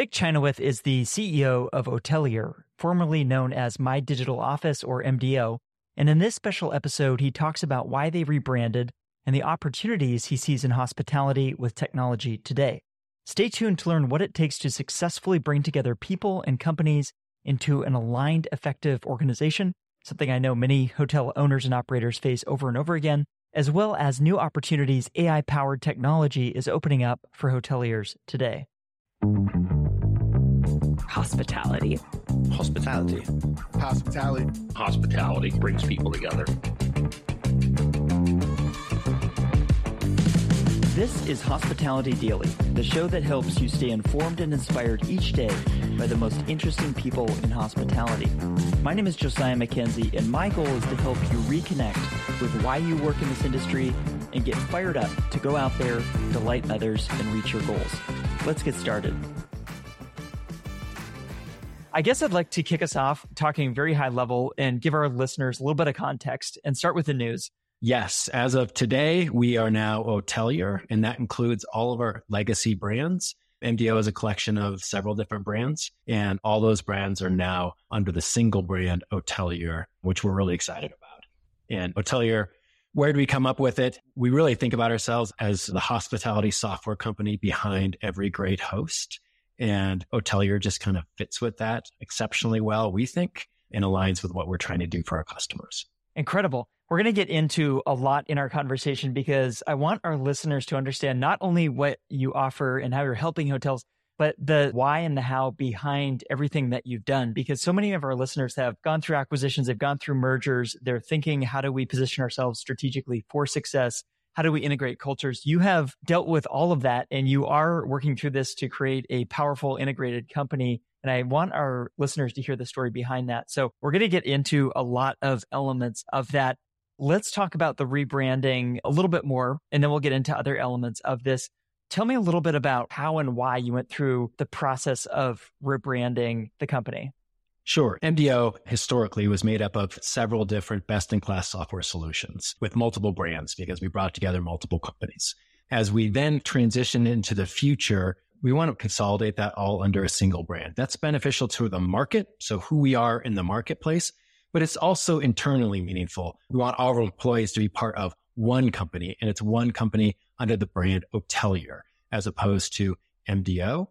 Vic Chynoweth is the CEO of Otelier, formerly known as My Digital Office or MDO. And in this special episode, he talks about why they rebranded and the opportunities he sees in hospitality with technology today. Stay tuned to learn what it takes to successfully bring together people and companies into an aligned, effective organization, something I know many hotel owners and operators face over and over again, as well as new opportunities AI powered technology is opening up for hoteliers today hospitality. Hospitality. Hospitality. Hospitality brings people together. This is Hospitality Daily, the show that helps you stay informed and inspired each day by the most interesting people in hospitality. My name is Josiah McKenzie, and my goal is to help you reconnect with why you work in this industry and get fired up to go out there, delight others, and reach your goals. Let's get started. I guess I'd like to kick us off talking very high level and give our listeners a little bit of context and start with the news. Yes, as of today, we are now Otelier, and that includes all of our legacy brands. MDO is a collection of several different brands, and all those brands are now under the single brand Otelier, which we're really excited about. And Otelier, where do we come up with it? We really think about ourselves as the hospitality software company behind every great host. And Otelier just kind of fits with that exceptionally well, we think, and aligns with what we're trying to do for our customers. Incredible. We're going to get into a lot in our conversation because I want our listeners to understand not only what you offer and how you're helping hotels, but the why and the how behind everything that you've done. Because so many of our listeners have gone through acquisitions, they've gone through mergers, they're thinking, how do we position ourselves strategically for success? How do we integrate cultures? You have dealt with all of that and you are working through this to create a powerful integrated company. And I want our listeners to hear the story behind that. So we're going to get into a lot of elements of that. Let's talk about the rebranding a little bit more, and then we'll get into other elements of this. Tell me a little bit about how and why you went through the process of rebranding the company. Sure. MDO historically was made up of several different best in class software solutions with multiple brands because we brought together multiple companies. As we then transition into the future, we want to consolidate that all under a single brand. That's beneficial to the market. So who we are in the marketplace, but it's also internally meaningful. We want all our employees to be part of one company and it's one company under the brand Otelier as opposed to MDO.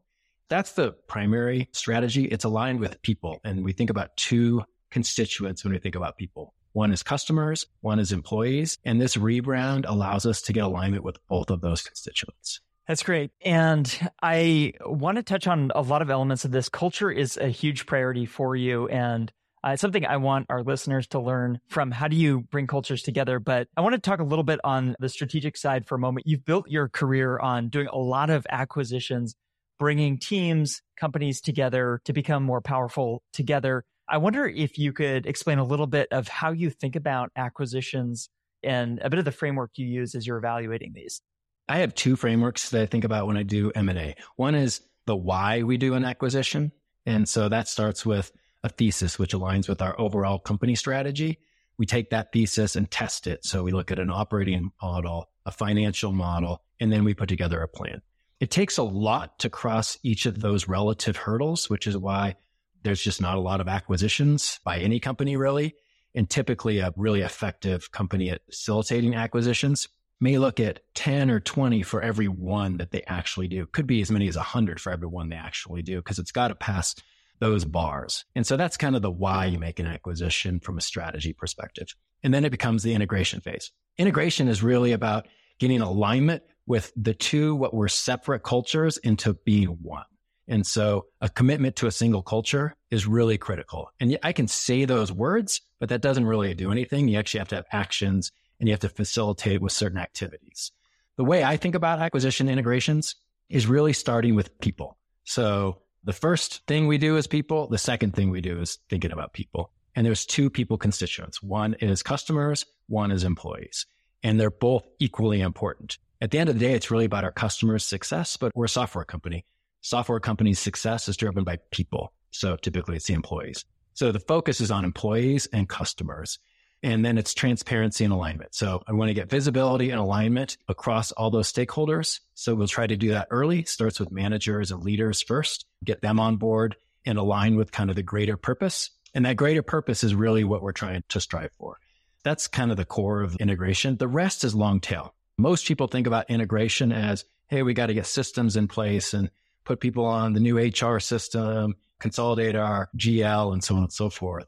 That's the primary strategy. It's aligned with people. And we think about two constituents when we think about people. One is customers, one is employees. And this rebrand allows us to get alignment with both of those constituents. That's great. And I want to touch on a lot of elements of this. Culture is a huge priority for you. And uh, it's something I want our listeners to learn from how do you bring cultures together. But I want to talk a little bit on the strategic side for a moment. You've built your career on doing a lot of acquisitions bringing teams, companies together to become more powerful together. I wonder if you could explain a little bit of how you think about acquisitions and a bit of the framework you use as you're evaluating these. I have two frameworks that I think about when I do M&A. One is the why we do an acquisition. And so that starts with a thesis, which aligns with our overall company strategy. We take that thesis and test it. So we look at an operating model, a financial model, and then we put together a plan. It takes a lot to cross each of those relative hurdles, which is why there's just not a lot of acquisitions by any company really. And typically a really effective company at facilitating acquisitions may look at 10 or 20 for every one that they actually do. Could be as many as 100 for every one they actually do because it's got to pass those bars. And so that's kind of the why you make an acquisition from a strategy perspective. And then it becomes the integration phase. Integration is really about getting alignment with the two, what were separate cultures into being one. And so a commitment to a single culture is really critical. And I can say those words, but that doesn't really do anything. You actually have to have actions and you have to facilitate with certain activities. The way I think about acquisition integrations is really starting with people. So the first thing we do is people. The second thing we do is thinking about people. And there's two people constituents. One is customers. One is employees. And they're both equally important. At the end of the day, it's really about our customers' success, but we're a software company. Software companies' success is driven by people. So typically it's the employees. So the focus is on employees and customers. And then it's transparency and alignment. So I want to get visibility and alignment across all those stakeholders. So we'll try to do that early. Starts with managers and leaders first, get them on board and align with kind of the greater purpose. And that greater purpose is really what we're trying to strive for. That's kind of the core of integration. The rest is long tail. Most people think about integration as, hey, we got to get systems in place and put people on the new HR system, consolidate our GL, and so on and so forth.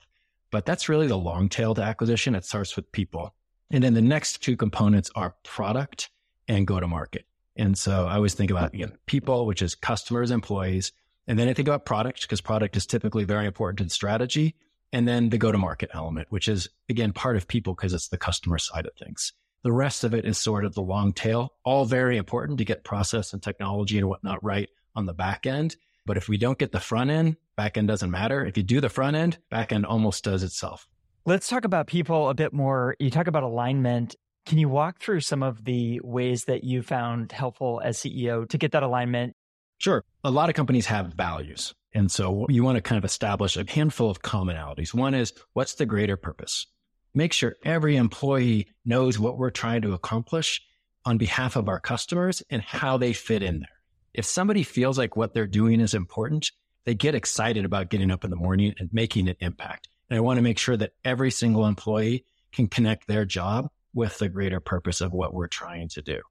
But that's really the long tail to acquisition. It starts with people. And then the next two components are product and go to market. And so I always think about you know, people, which is customers, employees. And then I think about product because product is typically very important to the strategy. And then the go to market element, which is again part of people because it's the customer side of things. The rest of it is sort of the long tail, all very important to get process and technology and whatnot right on the back end. But if we don't get the front end, back end doesn't matter. If you do the front end, back end almost does itself. Let's talk about people a bit more. You talk about alignment. Can you walk through some of the ways that you found helpful as CEO to get that alignment? Sure. A lot of companies have values. And so you want to kind of establish a handful of commonalities. One is what's the greater purpose? Make sure every employee knows what we're trying to accomplish on behalf of our customers and how they fit in there. If somebody feels like what they're doing is important, they get excited about getting up in the morning and making an impact. And I want to make sure that every single employee can connect their job with the greater purpose of what we're trying to do.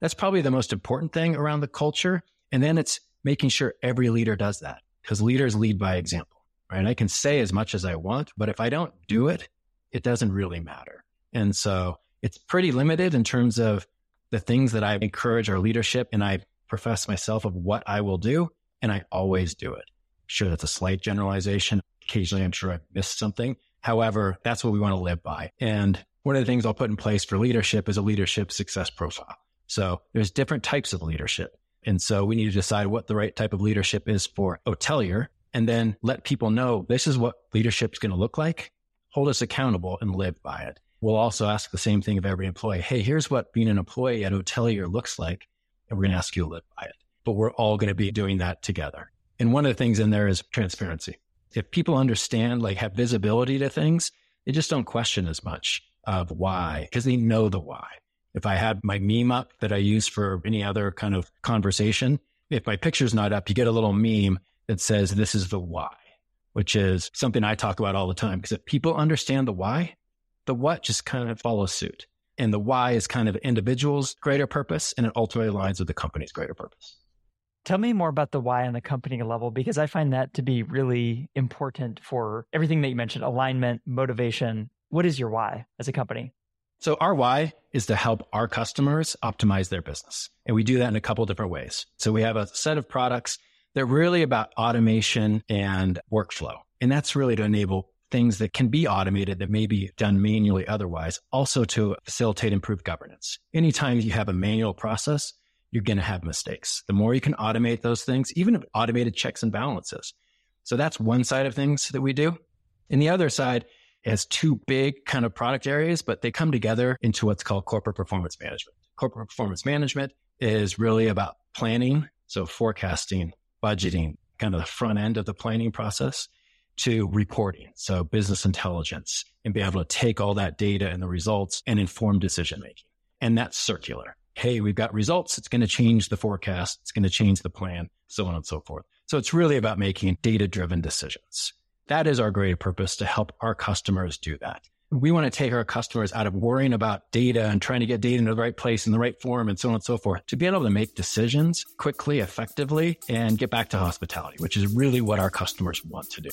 That's probably the most important thing around the culture. And then it's making sure every leader does that because leaders lead by example, right? I can say as much as I want, but if I don't do it, it doesn't really matter. And so it's pretty limited in terms of the things that I encourage our leadership and I profess myself of what I will do, and I always do it. Sure, that's a slight generalization. Occasionally, I'm sure I've missed something. However, that's what we want to live by. And one of the things I'll put in place for leadership is a leadership success profile. So there's different types of leadership. And so we need to decide what the right type of leadership is for Otelier and then let people know this is what leadership is going to look like. Hold us accountable and live by it. We'll also ask the same thing of every employee. Hey, here's what being an employee at Otelier looks like and we're going to ask you to live by it. But we're all going to be doing that together. And one of the things in there is transparency. If people understand, like have visibility to things, they just don't question as much of why because they know the why. If I had my meme up that I use for any other kind of conversation, if my picture's not up, you get a little meme that says, this is the why, which is something I talk about all the time. Because if people understand the why, the what just kind of follows suit. And the why is kind of individual's greater purpose and it ultimately aligns with the company's greater purpose. Tell me more about the why on the company level because I find that to be really important for everything that you mentioned alignment, motivation. What is your why as a company? So, our why is to help our customers optimize their business. And we do that in a couple different ways. So, we have a set of products that are really about automation and workflow. And that's really to enable things that can be automated that may be done manually otherwise, also to facilitate improved governance. Anytime you have a manual process, you're going to have mistakes. The more you can automate those things, even automated checks and balances. So that's one side of things that we do. And the other side has two big kind of product areas, but they come together into what's called corporate performance management. Corporate performance management is really about planning. So forecasting, budgeting, kind of the front end of the planning process to reporting. So business intelligence and be able to take all that data and the results and inform decision making. And that's circular. Hey, we've got results. It's going to change the forecast. It's going to change the plan, so on and so forth. So it's really about making data driven decisions. That is our greater purpose to help our customers do that. We want to take our customers out of worrying about data and trying to get data in the right place in the right form and so on and so forth to be able to make decisions quickly, effectively, and get back to hospitality, which is really what our customers want to do.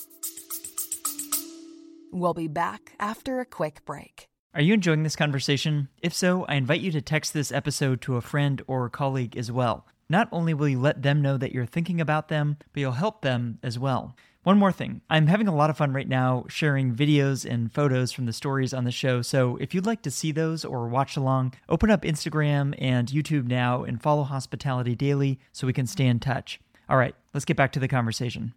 We'll be back after a quick break. Are you enjoying this conversation? If so, I invite you to text this episode to a friend or colleague as well. Not only will you let them know that you're thinking about them, but you'll help them as well. One more thing. I'm having a lot of fun right now sharing videos and photos from the stories on the show. So if you'd like to see those or watch along, open up Instagram and YouTube now and follow Hospitality Daily so we can stay in touch. All right, let's get back to the conversation.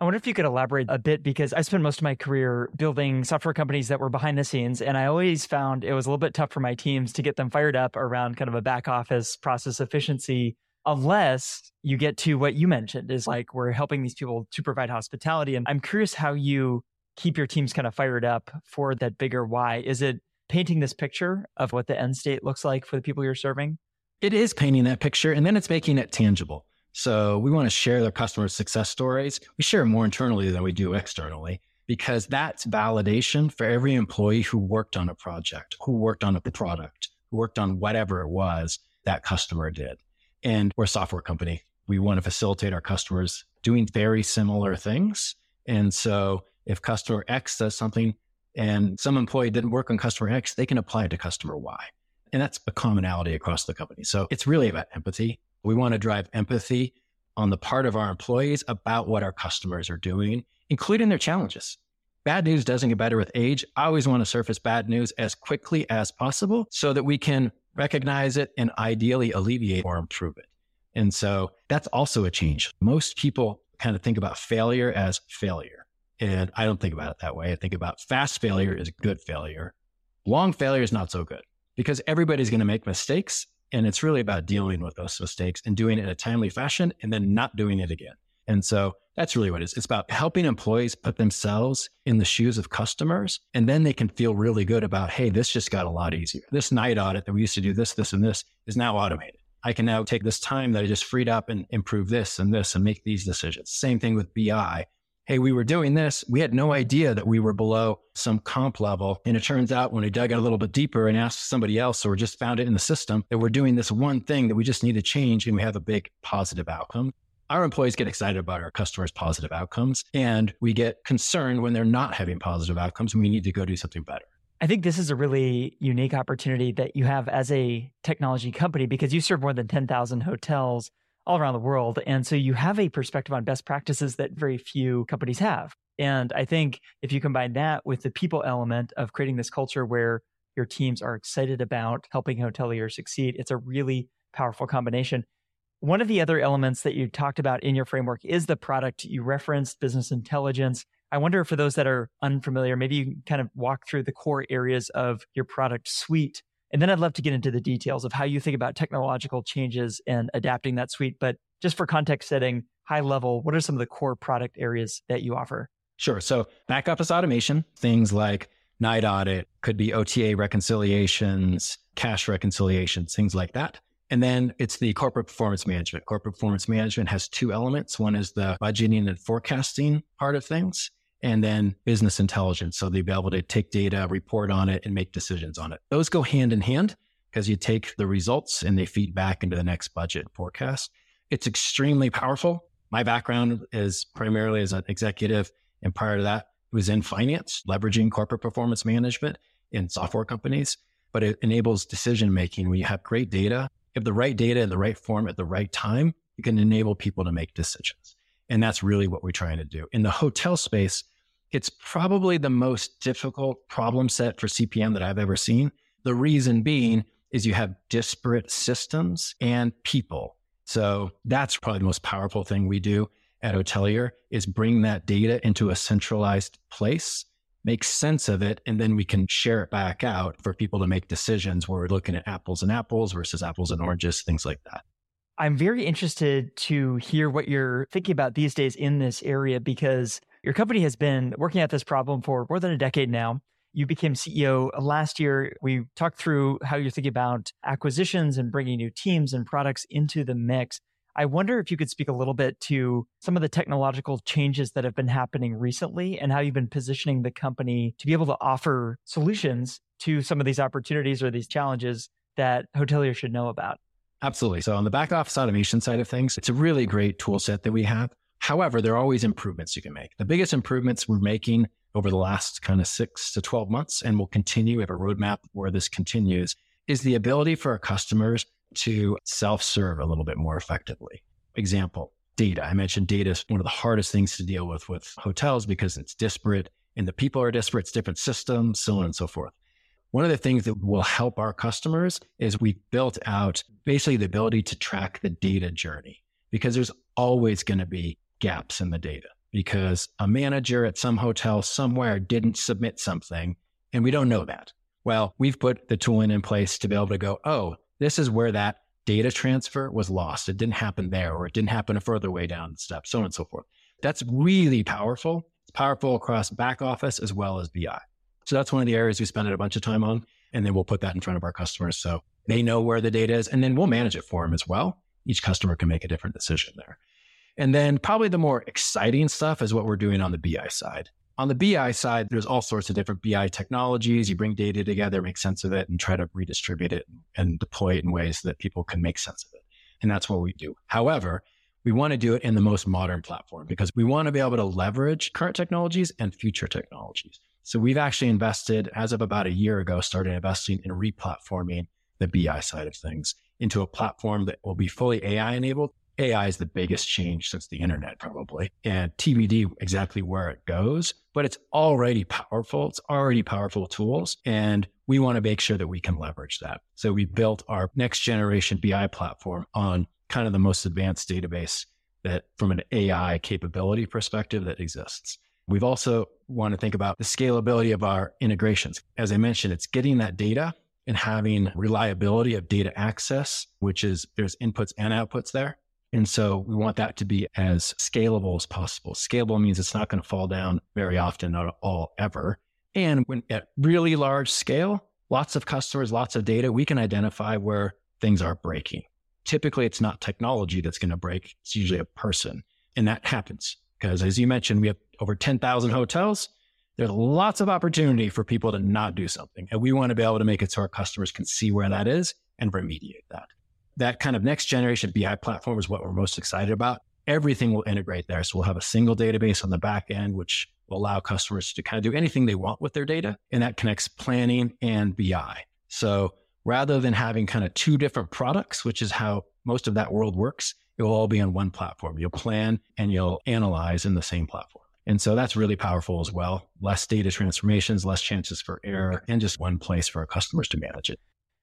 I wonder if you could elaborate a bit because I spent most of my career building software companies that were behind the scenes. And I always found it was a little bit tough for my teams to get them fired up around kind of a back office process efficiency, unless you get to what you mentioned is like we're helping these people to provide hospitality. And I'm curious how you keep your teams kind of fired up for that bigger why? Is it painting this picture of what the end state looks like for the people you're serving? It is painting that picture and then it's making it tangible. So we want to share their customer success stories. We share more internally than we do externally because that's validation for every employee who worked on a project, who worked on a product, who worked on whatever it was that customer did. And we're a software company. We want to facilitate our customers doing very similar things. And so if customer X does something and some employee didn't work on customer X, they can apply it to customer Y. And that's a commonality across the company. So it's really about empathy. We want to drive empathy on the part of our employees about what our customers are doing, including their challenges. Bad news doesn't get better with age. I always want to surface bad news as quickly as possible so that we can recognize it and ideally alleviate or improve it. And so that's also a change. Most people kind of think about failure as failure. And I don't think about it that way. I think about fast failure is good failure. Long failure is not so good because everybody's going to make mistakes. And it's really about dealing with those mistakes and doing it in a timely fashion and then not doing it again. And so that's really what it is. It's about helping employees put themselves in the shoes of customers. And then they can feel really good about, hey, this just got a lot easier. This night audit that we used to do this, this, and this is now automated. I can now take this time that I just freed up and improve this and this and make these decisions. Same thing with BI. Hey, we were doing this. We had no idea that we were below some comp level. And it turns out when we dug in a little bit deeper and asked somebody else or just found it in the system that we're doing this one thing that we just need to change and we have a big positive outcome. Our employees get excited about our customers' positive outcomes and we get concerned when they're not having positive outcomes and we need to go do something better. I think this is a really unique opportunity that you have as a technology company because you serve more than 10,000 hotels all around the world. And so you have a perspective on best practices that very few companies have. And I think if you combine that with the people element of creating this culture where your teams are excited about helping hoteliers succeed, it's a really powerful combination. One of the other elements that you talked about in your framework is the product you referenced, business intelligence. I wonder for those that are unfamiliar, maybe you can kind of walk through the core areas of your product suite. And then I'd love to get into the details of how you think about technological changes and adapting that suite. But just for context setting, high level, what are some of the core product areas that you offer? Sure. So back office automation, things like night audit, could be OTA reconciliations, cash reconciliations, things like that. And then it's the corporate performance management. Corporate performance management has two elements. One is the budgeting and forecasting part of things and then business intelligence. So they'll be able to take data, report on it, and make decisions on it. Those go hand in hand because you take the results and they feed back into the next budget forecast. It's extremely powerful. My background is primarily as an executive, and prior to that, was in finance, leveraging corporate performance management in software companies. But it enables decision making when you have great data, have the right data in the right form at the right time, you can enable people to make decisions. And that's really what we're trying to do. In the hotel space, it's probably the most difficult problem set for CPM that I've ever seen. The reason being is you have disparate systems and people. So that's probably the most powerful thing we do at Otelier is bring that data into a centralized place, make sense of it, and then we can share it back out for people to make decisions where we're looking at apples and apples versus apples and oranges, things like that. I'm very interested to hear what you're thinking about these days in this area because your company has been working at this problem for more than a decade now. You became CEO last year. We talked through how you're thinking about acquisitions and bringing new teams and products into the mix. I wonder if you could speak a little bit to some of the technological changes that have been happening recently and how you've been positioning the company to be able to offer solutions to some of these opportunities or these challenges that hoteliers should know about. Absolutely. So on the back office automation side of things, it's a really great tool set that we have. However, there are always improvements you can make. The biggest improvements we're making over the last kind of six to 12 months, and we'll continue, we have a roadmap where this continues, is the ability for our customers to self serve a little bit more effectively. Example, data. I mentioned data is one of the hardest things to deal with with hotels because it's disparate and the people are disparate, it's different systems, so on and so forth. One of the things that will help our customers is we built out basically the ability to track the data journey because there's always going to be gaps in the data because a manager at some hotel somewhere didn't submit something and we don't know that. Well, we've put the tooling in place to be able to go, oh, this is where that data transfer was lost. It didn't happen there or it didn't happen a further way down the step, so on and so forth. That's really powerful. It's powerful across back office as well as BI. So that's one of the areas we spend a bunch of time on. And then we'll put that in front of our customers so they know where the data is. And then we'll manage it for them as well. Each customer can make a different decision there. And then probably the more exciting stuff is what we're doing on the BI side. On the BI side, there's all sorts of different BI technologies. You bring data together, make sense of it, and try to redistribute it and deploy it in ways that people can make sense of it. And that's what we do. However, we want to do it in the most modern platform because we want to be able to leverage current technologies and future technologies. So we've actually invested, as of about a year ago, started investing in replatforming the BI side of things into a platform that will be fully AI enabled AI is the biggest change since the internet, probably, and TBD exactly where it goes, but it's already powerful. It's already powerful tools. And we want to make sure that we can leverage that. So we built our next generation BI platform on kind of the most advanced database that from an AI capability perspective that exists. We've also want to think about the scalability of our integrations. As I mentioned, it's getting that data and having reliability of data access, which is there's inputs and outputs there. And so we want that to be as scalable as possible. Scalable means it's not going to fall down very often, at all, ever. And when at really large scale, lots of customers, lots of data, we can identify where things are breaking. Typically, it's not technology that's going to break. It's usually a person. And that happens because as you mentioned, we have over 10,000 hotels. There's lots of opportunity for people to not do something. And we want to be able to make it so our customers can see where that is and remediate that that kind of next generation BI platform is what we're most excited about. Everything will integrate there. So we'll have a single database on the back end, which will allow customers to kind of do anything they want with their data. And that connects planning and BI. So rather than having kind of two different products, which is how most of that world works, it will all be on one platform. You'll plan and you'll analyze in the same platform. And so that's really powerful as well. Less data transformations, less chances for error, and just one place for our customers to manage it.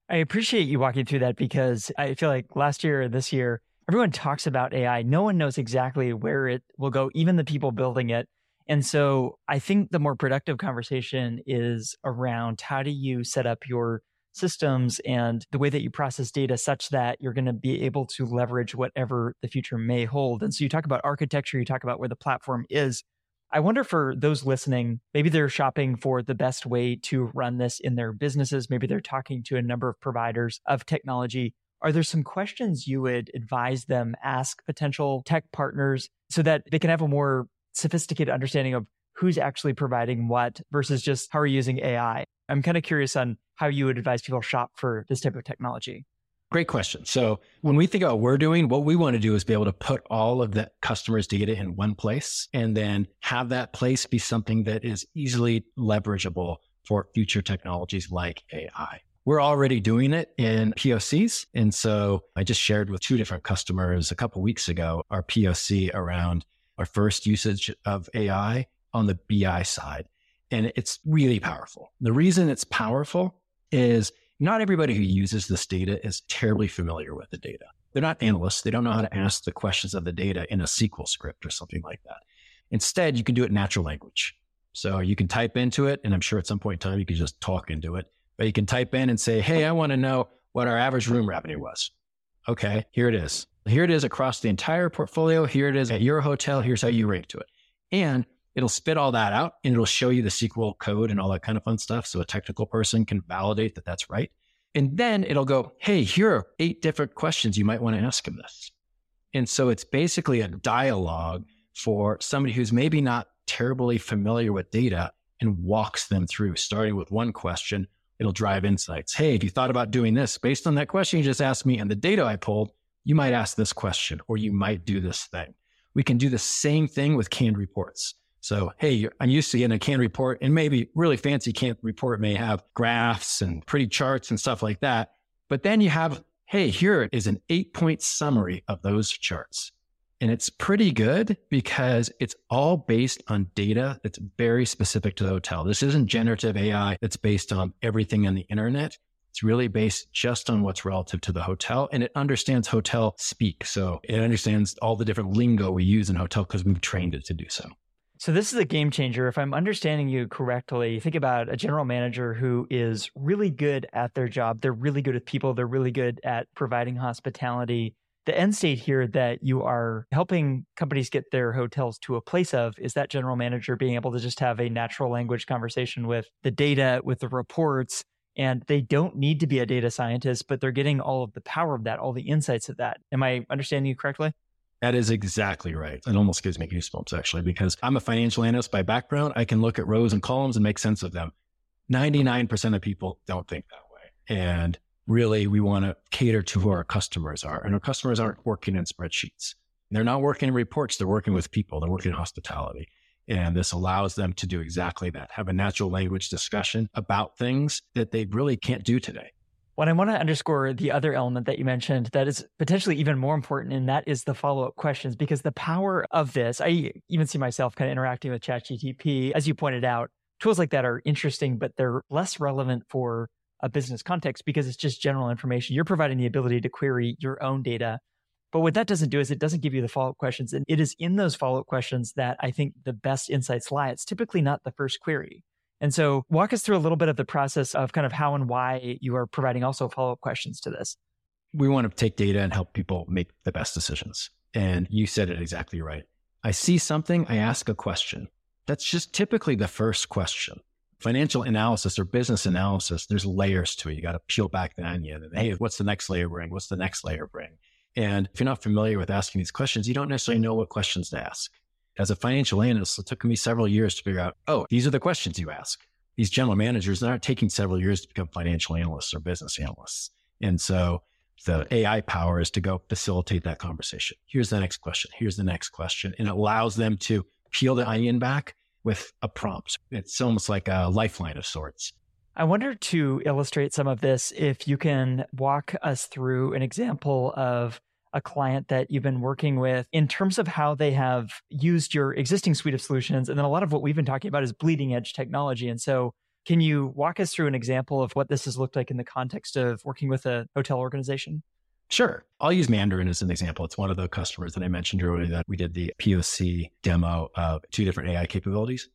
I appreciate you walking through that because I feel like last year or this year, everyone talks about AI. No one knows exactly where it will go, even the people building it. And so I think the more productive conversation is around how do you set up your systems and the way that you process data such that you're going to be able to leverage whatever the future may hold. And so you talk about architecture, you talk about where the platform is. I wonder for those listening, maybe they're shopping for the best way to run this in their businesses. Maybe they're talking to a number of providers of technology. Are there some questions you would advise them ask potential tech partners so that they can have a more sophisticated understanding of who's actually providing what versus just how are you using AI? I'm kind of curious on how you would advise people shop for this type of technology. Great question. So when we think about what we're doing, what we want to do is be able to put all of the customer's data in one place and then have that place be something that is easily leverageable for future technologies like AI. We're already doing it in POCs. And so I just shared with two different customers a couple weeks ago our POC around our first usage of AI on the BI side. And it's really powerful. The reason it's powerful is not everybody who uses this data is terribly familiar with the data. They're not analysts. They don't know how to ask the questions of the data in a SQL script or something like that. Instead, you can do it in natural language. So you can type into it, and I'm sure at some point in time you can just talk into it. But you can type in and say, hey, I want to know what our average room revenue was. Okay, here it is. Here it is across the entire portfolio. Here it is at your hotel. Here's how you rank to it. And it'll spit all that out and it'll show you the SQL code and all that kind of fun stuff. So a technical person can validate that that's right. And then it'll go, hey, here are eight different questions you might want to ask of this. And so it's basically a dialogue for somebody who's maybe not terribly familiar with data and walks them through, starting with one question. It'll drive insights. Hey, if you thought about doing this based on that question you just asked me and the data I pulled, you might ask this question or you might do this thing. We can do the same thing with canned reports. So, hey, I'm used to getting a canned report and maybe really fancy canned report may have graphs and pretty charts and stuff like that. But then you have, hey, here is an eight point summary of those charts. And it's pretty good because it's all based on data that's very specific to the hotel. This isn't generative AI that's based on everything on the internet. It's really based just on what's relative to the hotel and it understands hotel speak. So it understands all the different lingo we use in hotel because we've trained it to do so. So this is a game changer. If I'm understanding you correctly, think about a general manager who is really good at their job. They're really good with people. They're really good at providing hospitality. the end state here that you are helping companies get their hotels to a place of is that general manager being able to just have a natural language conversation with the data, with the reports, and they don't need to be a data scientist, but they're getting all of the power of that, all the insights of that. Am I understanding you correctly? That is exactly right. It almost gives me goosebumps actually, because I'm a financial analyst by background. I can look at rows and columns and make sense of them. 99% of people don't think that way. And really, we want to cater to who our customers are. And our customers aren't working in spreadsheets. They're not working in reports. They're working with people. They're working in hospitality. And this allows them to do exactly that, have a natural language discussion about things that they really can't do today. What I want to underscore the other element that you mentioned that is potentially even more important, and that is the follow up questions, because the power of this, I even see myself kind of interacting with ChatGTP. As you pointed out, tools like that are interesting, but they're less relevant for a business context because it's just general information. You're providing the ability to query your own data. But what that doesn't do is it doesn't give you the follow up questions. And it is in those follow up questions that I think the best insights lie. It's typically not the first query. And so, walk us through a little bit of the process of kind of how and why you are providing also follow up questions to this. We want to take data and help people make the best decisions. And you said it exactly right. I see something, I ask a question. That's just typically the first question. Financial analysis or business analysis, there's layers to it. You got to peel back the onion. And hey, what's the next layer bring? What's the next layer bring? And if you're not familiar with asking these questions, you don't necessarily know what questions to ask as a financial analyst, it took me several years to figure out, oh, these are the questions you ask. These general managers aren't taking several years to become financial analysts or business analysts. And so the AI power is to go facilitate that conversation. Here's the next question. Here's the next question. And it allows them to peel the onion back with a prompt. It's almost like a lifeline of sorts. I wonder to illustrate some of this, if you can walk us through an example of a client that you've been working with in terms of how they have used your existing suite of solutions. And then a lot of what we've been talking about is bleeding edge technology. And so, can you walk us through an example of what this has looked like in the context of working with a hotel organization? Sure. I'll use Mandarin as an example. It's one of the customers that I mentioned earlier that we did the POC demo of two different AI capabilities.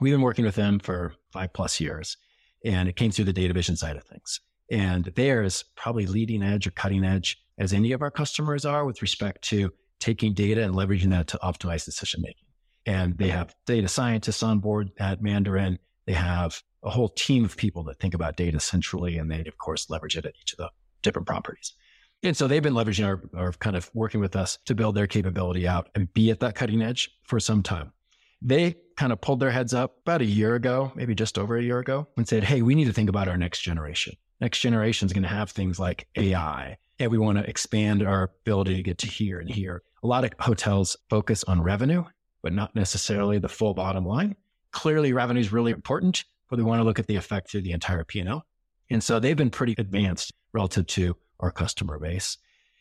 We've been working with them for five plus years, and it came through the Datavision side of things. And theirs probably leading edge or cutting edge as any of our customers are with respect to taking data and leveraging that to optimize decision making. And they have data scientists on board at Mandarin. They have a whole team of people that think about data centrally, and they, of course, leverage it at each of the different properties. And so they've been leveraging our, our kind of working with us to build their capability out and be at that cutting edge for some time. They kind of pulled their heads up about a year ago, maybe just over a year ago, and said, Hey, we need to think about our next generation. Next generation is going to have things like AI and we want to expand our ability to get to here and here. A lot of hotels focus on revenue, but not necessarily the full bottom line. Clearly, revenue is really important, but we want to look at the effect through the entire P&L. And so they've been pretty advanced relative to our customer base.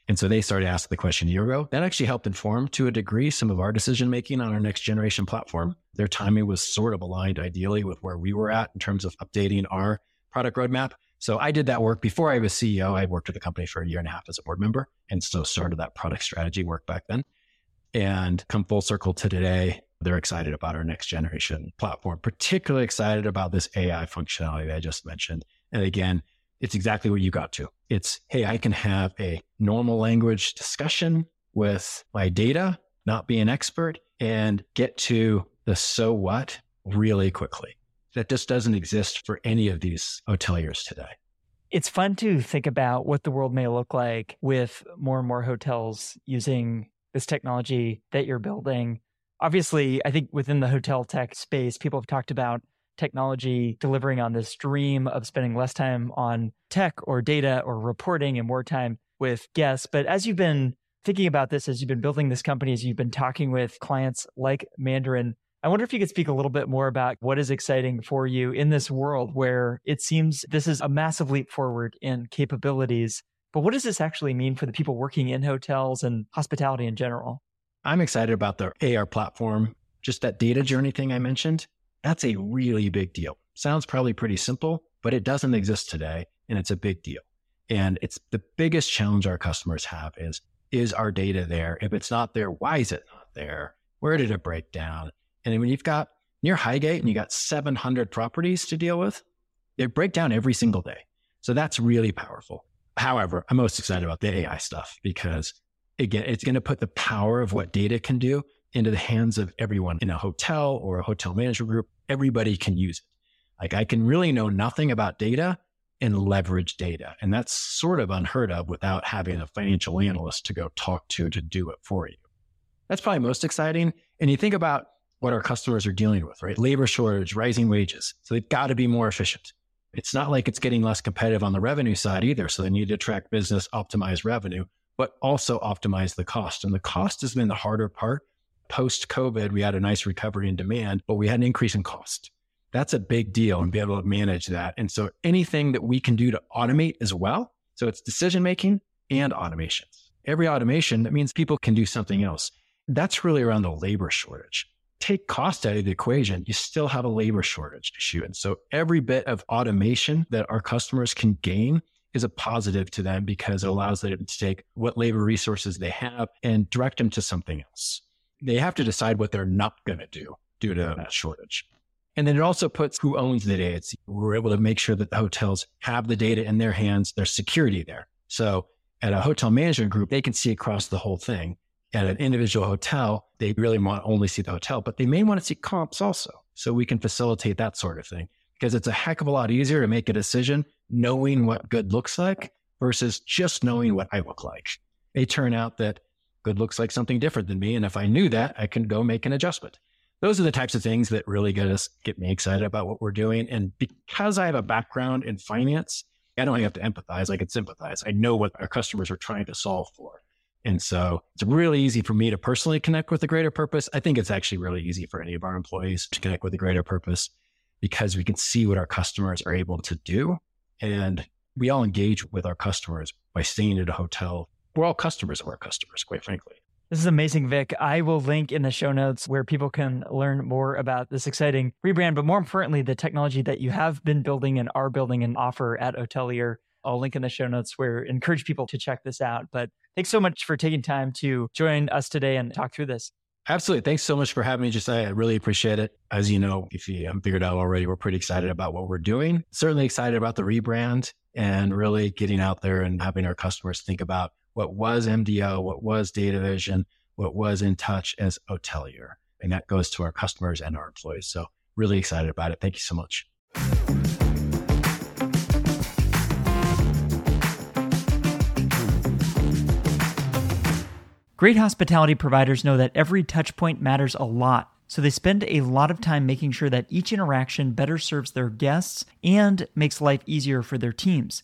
And so they started asking the question a year ago. That actually helped inform to a degree some of our decision making on our next generation platform. Their timing was sort of aligned ideally with where we were at in terms of updating our product roadmap. So I did that work before I was CEO. I worked with the company for a year and a half as a board member. And so started that product strategy work back then. And come full circle to today, they're excited about our next generation platform, particularly excited about this AI functionality I just mentioned. And again, it's exactly what you got to. It's, hey, I can have a normal language discussion with my data, not be an expert, and get to the so what really quickly that just doesn't exist for any of these hoteliers today. It's fun to think about what the world may look like with more and more hotels using this technology that you're building. Obviously, I think within the hotel tech space, people have talked about technology delivering on this dream of spending less time on tech or data or reporting and more time with guests. But as you've been thinking about this, as you've been building this company, as you've been talking with clients like Mandarin, I wonder if you could speak a little bit more about what is exciting for you in this world where it seems this is a massive leap forward in capabilities. But what does this actually mean for the people working in hotels and hospitality in general? I'm excited about the AR platform. Just that data journey thing I mentioned, that's a really big deal. Sounds probably pretty simple, but it doesn't exist today and it's a big deal. And it's the biggest challenge our customers have is, is our data there? If it's not there, why is it not there? Where did it break down? And when you've got near Highgate and you got 700 properties to deal with, they break down every single day. So that's really powerful. However, I'm most excited about the AI stuff because again, it's going to put the power of what data can do into the hands of everyone in a hotel or a hotel management group. Everybody can use it. Like I can really know nothing about data and leverage data. And that's sort of unheard of without having a financial analyst to go talk to to do it for you. That's probably most exciting. And you think about what our customers are dealing with, right? Labor shortage, rising wages. So they've got to be more efficient. It's not like it's getting less competitive on the revenue side either. So they need to attract business, optimize revenue, but also optimize the cost. And the cost has been the harder part. Post COVID, we had a nice recovery in demand, but we had an increase in cost. That's a big deal and be able to manage that. And so anything that we can do to automate as well. So it's decision making and automations. Every automation, that means people can do something else. That's really around the labor shortage. Take cost out of the equation, you still have a labor shortage issue. And so every bit of automation that our customers can gain is a positive to them because it allows them to take what labor resources they have and direct them to something else. They have to decide what they're not going to do due to that shortage. And then it also puts who owns the data. we're able to make sure that the hotels have the data in their hands, there's security there. So at a hotel management group, they can see across the whole thing. At an individual hotel, they really want only see the hotel, but they may want to see comps also. So we can facilitate that sort of thing because it's a heck of a lot easier to make a decision knowing what good looks like versus just knowing what I look like. May turn out that good looks like something different than me. And if I knew that, I can go make an adjustment those are the types of things that really get us get me excited about what we're doing. And because I have a background in finance, I don't have to empathize. I can sympathize. I know what our customers are trying to solve for. And so it's really easy for me to personally connect with the greater purpose. I think it's actually really easy for any of our employees to connect with the greater purpose because we can see what our customers are able to do. And we all engage with our customers by staying at a hotel. We're all customers of our customers, quite frankly. This is amazing, Vic. I will link in the show notes where people can learn more about this exciting rebrand, but more importantly, the technology that you have been building and are building and offer at Otelier. I'll link in the show notes where I encourage people to check this out. But thanks so much for taking time to join us today and talk through this. Absolutely. Thanks so much for having me, Josiah. I really appreciate it. As you know, if you haven't figured out already, we're pretty excited about what we're doing. Certainly excited about the rebrand and really getting out there and having our customers think about what was MDO, what was Datavision, what was InTouch as Otelier. And that goes to our customers and our employees. So really excited about it. Thank you so much. Great hospitality providers know that every touch point matters a lot. So they spend a lot of time making sure that each interaction better serves their guests and makes life easier for their teams.